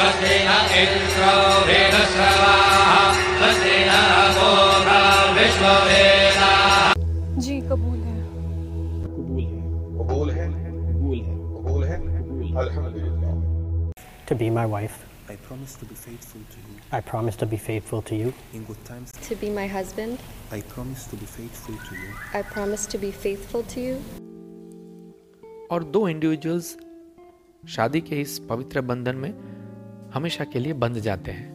स्वस्ति इन्द्रो वेदस्रवाः स्वस्ति न विश्ववेदाः जी कबूल है कबूल है कबूल है कबूल है कबूल है अल्हम्दुलिल्लाह to be my wife. I promise to be faithful to you I promise to be faithful to you in good times. To be my husband, I promise to be faithful to you I promise to be faithful to you. और दो individuals शादी के इस पवित्र बंधन में हमेशा के लिए बंध जाते हैं।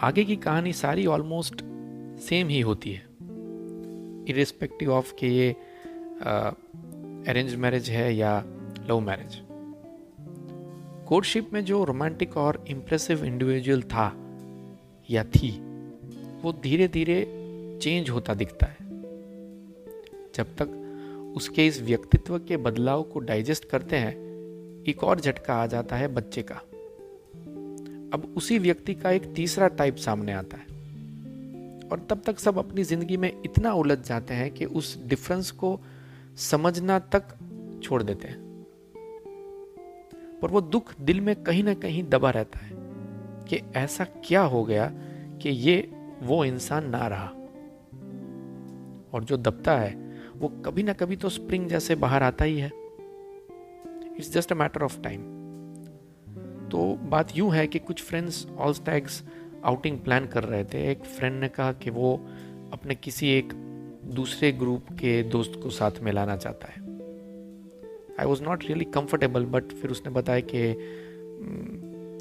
आगे की कहानी सारी ऑलमोस्ट सेम ही होती है। इरिस्पेक्टिव ऑफ़ कि ये अरेंज मैरिज है या लव मैरिज कोर्टशिप में जो रोमांटिक और इम्प्रेसिव इंडिविजुअल था या थी, वो धीरे धीरे चेंज होता दिखता है। जब तक उसके इस व्यक्तित्व के बदलाव को डाइजेस्ट करते हैं एक और झटका आ जाता है बच्चे का। अब उसी व्यक्ति का एक तीसरा टाइप सामने आता है। और तब तक सब अपनी ज़िंदगी में इतना उलझ जाते हैं कि उस डिफरेंस को समझना तक छोड़ देते हैं। पर वो दुख दिल में कहीं ना कहीं दबा रहता है कि ऐसा क्या हो गया कि ये वो इंसान ना रहा। और जो दबता है, वो कभी ना कभी तो स्प्रिंग जैसे बाहर आता ही है। It's just a matter of time तो बात यूँ है कि कुछ friends all stags outing plan कर रहे थे। एक फ्रेंड ने कहा कि वो अपने किसी एक दूसरे ग्रुप के दोस्त को साथ में लाना चाहता है। I was not really comfortable but फिर उसने बताया कि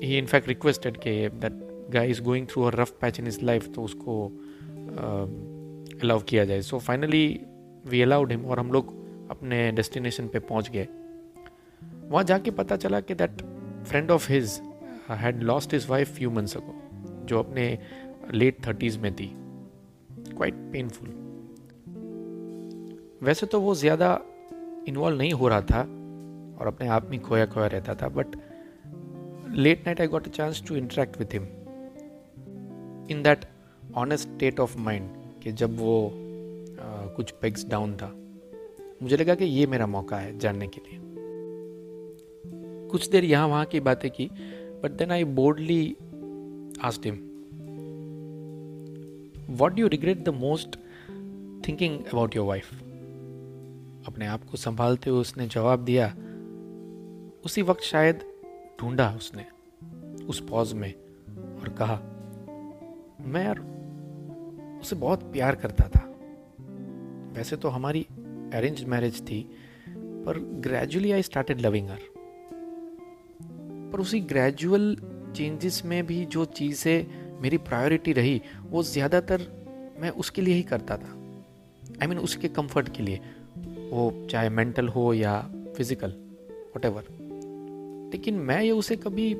ही इनफैक्ट रिक्वेस्टेड कि that guy is going through a rough patch in his life तो उसको अलाउ uh, किया जाए। So finally we allowed him और हम लोग अपने डेस्टिनेशन पे पहुँच गए। वहाँ जाके पता चला कि that friend of his had lost his wife few months ago जो अपने लेट थर्टीज में थी। क्वाइट पेनफुल वैसे तो वो ज़्यादा इन्वॉल्व नहीं हो रहा था और अपने आप में खोया खोया रहता था but late night I got a chance to interact with him in that honest state of mind कि जब वो आ, कुछ पेग्स डाउन था। मुझे लगा कि ये मेरा मौका है जानने के लिए। कुछ देर यहाँ वहाँ की बातें की but then I boldly asked him what do regret the most thinking about your wife अपने आप को संभालते हुए उसने जवाब दिया, उसी वक्त शायद ढूंढा उसने, उस पॉज में, और कहा, मैं यार उसे बहुत प्यार करता था। वैसे तो हमारी अरेंज मैरिज थी, पर gradually I started loving her पर उसी ग्रेजुअल चेंजेस में भी जो चीज़ें मेरी प्रायोरिटी रही वो ज़्यादातर मैं उसके लिए ही करता था। आई I मीन mean, उसके कंफर्ट के लिए। वो चाहे मेंटल हो या फ़िज़िकल वट लेकिन मैं ये उसे कभी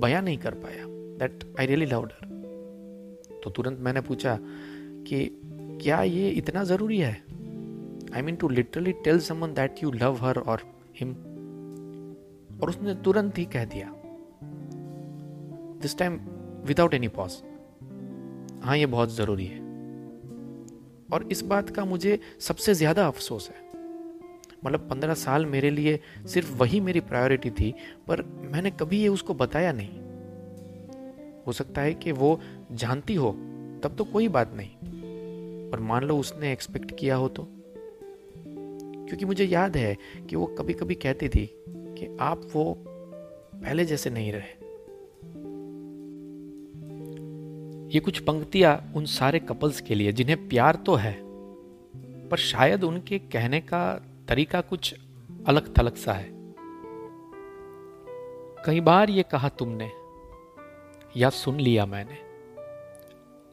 बयां नहीं कर पाया। दैट आई रियली लव डर तो तुरंत मैंने पूछा कि क्या ये इतना ज़रूरी है? I mean to literally tell someone that you love her और हिम और उसने तुरंत ही कह दिया this time without any pause हाँ ये बहुत ज़रूरी है। और इस बात का मुझे सबसे ज़्यादा अफसोस है। मतलब पंद्रह साल मेरे लिए सिर्फ़ वही मेरी प्रायोरिटी थी, पर मैंने कभी ये उसको बताया नहीं। हो सकता है कि वो जानती हो, तब तो कोई बात नहीं। पर मान लो उसने एक्सपेक्ट किया हो तो। क्योंकि मुझे याद है कि वो कभी कभी कहती थी कि आप वो पहले जैसे नहीं रहे। ये कुछ पंक्तियाँ उन सारे कपल्स के लिए, जिन्हें प्यार तो है, पर शायद उनके कहने का तरीका कुछ अलग थलग सा है। कई बार ये कहा तुमने, या सुन लिया मैंने,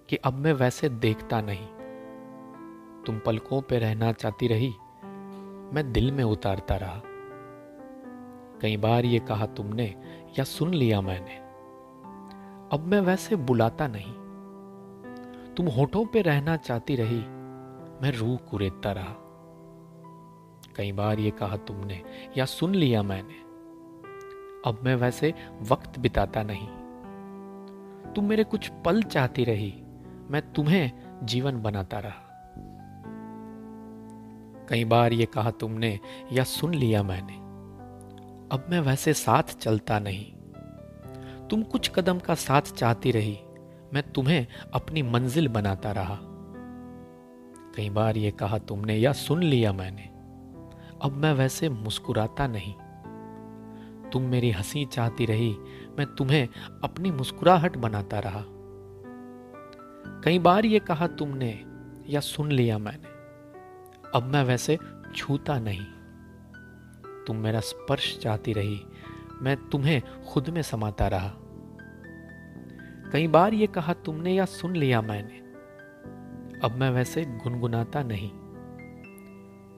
कि अब मैं वैसे देखता नहीं। तुम पलकों पे रहना चाहती रही, मैं दिल में उतारता रहा। कई बार ये कहा तुमने या सुन लिया मैंने। अब मैं वैसे बुलाता नहीं। तुम होठों पे रहना चाहती रही, मैं रूह कुरेदता रहा। कई बार ये कहा तुमने या सुन लिया मैंने। अब मैं वैसे वक्त बिताता नहीं। तुम मेरे कुछ पल चाहती रही, मैं तुम्हें जीवन बनाता रहा। कई बार ये कहा तुमने या सुन लिया मैंने। अब मैं वैसे साथ चलता नहीं। तुम कुछ कदम का साथ चाहती रही, मैं तुम्हें अपनी मंजिल बनाता रहा। कई बार ये कहा तुमने या सुन लिया मैंने, अब मैं वैसे मुस्कुराता नहीं। तुम मेरी हँसी चाहती रही, मैं तुम्हें अपनी मुस्कुराहट बनाता रहा। कई बार ये कहा तुमने या सुन लिया मैंने, अब मैं वैसे छूता नहीं। तुम मेरा स्पर्श चाहती रही, मैं तुम्हें खुद में समाता रहा। कई बार ये कहा तुमने या सुन लिया मैंने, अब मैं वैसे गुनगुनाता नहीं।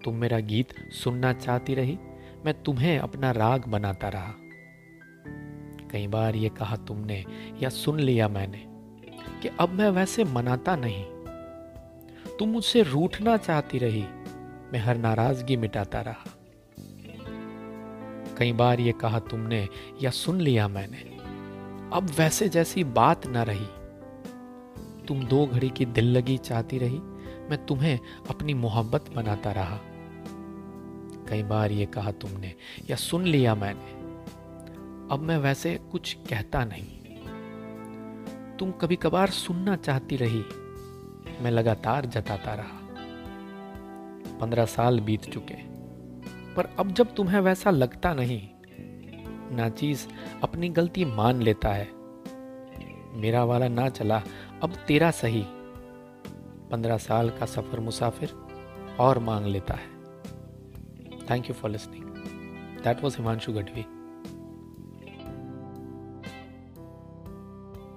तुम मेरा गीत सुनना चाहती रही, मैं तुम्हें अपना राग बनाता रहा। कई बार ये कहा तुमने या सुन लिया मैंने, कि अब मैं वैसे मनाता नहीं। तुम मुझसे रूठना चाहती रही, मैं हर नाराज़गी मिटाता रहा। कई बार ये कहा तुमने या सुन लिया मैंने। अब वैसे जैसी बात ना रही। तुम दो घड़ी की दिल लगी चाहती रही, मैं तुम्हें अपनी मोहब्बत बनाता रहा। कई बार ये कहा तुमने या सुन लिया मैंने। अब मैं वैसे कुछ कहता नहीं। तुम कभी कभार सुनना चाहती रही, मैं लगातार जताता रहा। पंद्रह साल बीत चुके। पर अब जब तुम्हें वैसा लगता नहीं, नाचीज अपनी गलती मान लेता है। मेरा वाला ना चला, अब तेरा सही। पंद्रह साल का सफ़र मुसाफिर और मांग लेता है। Thank you for listening that was Himanshu Gadvi.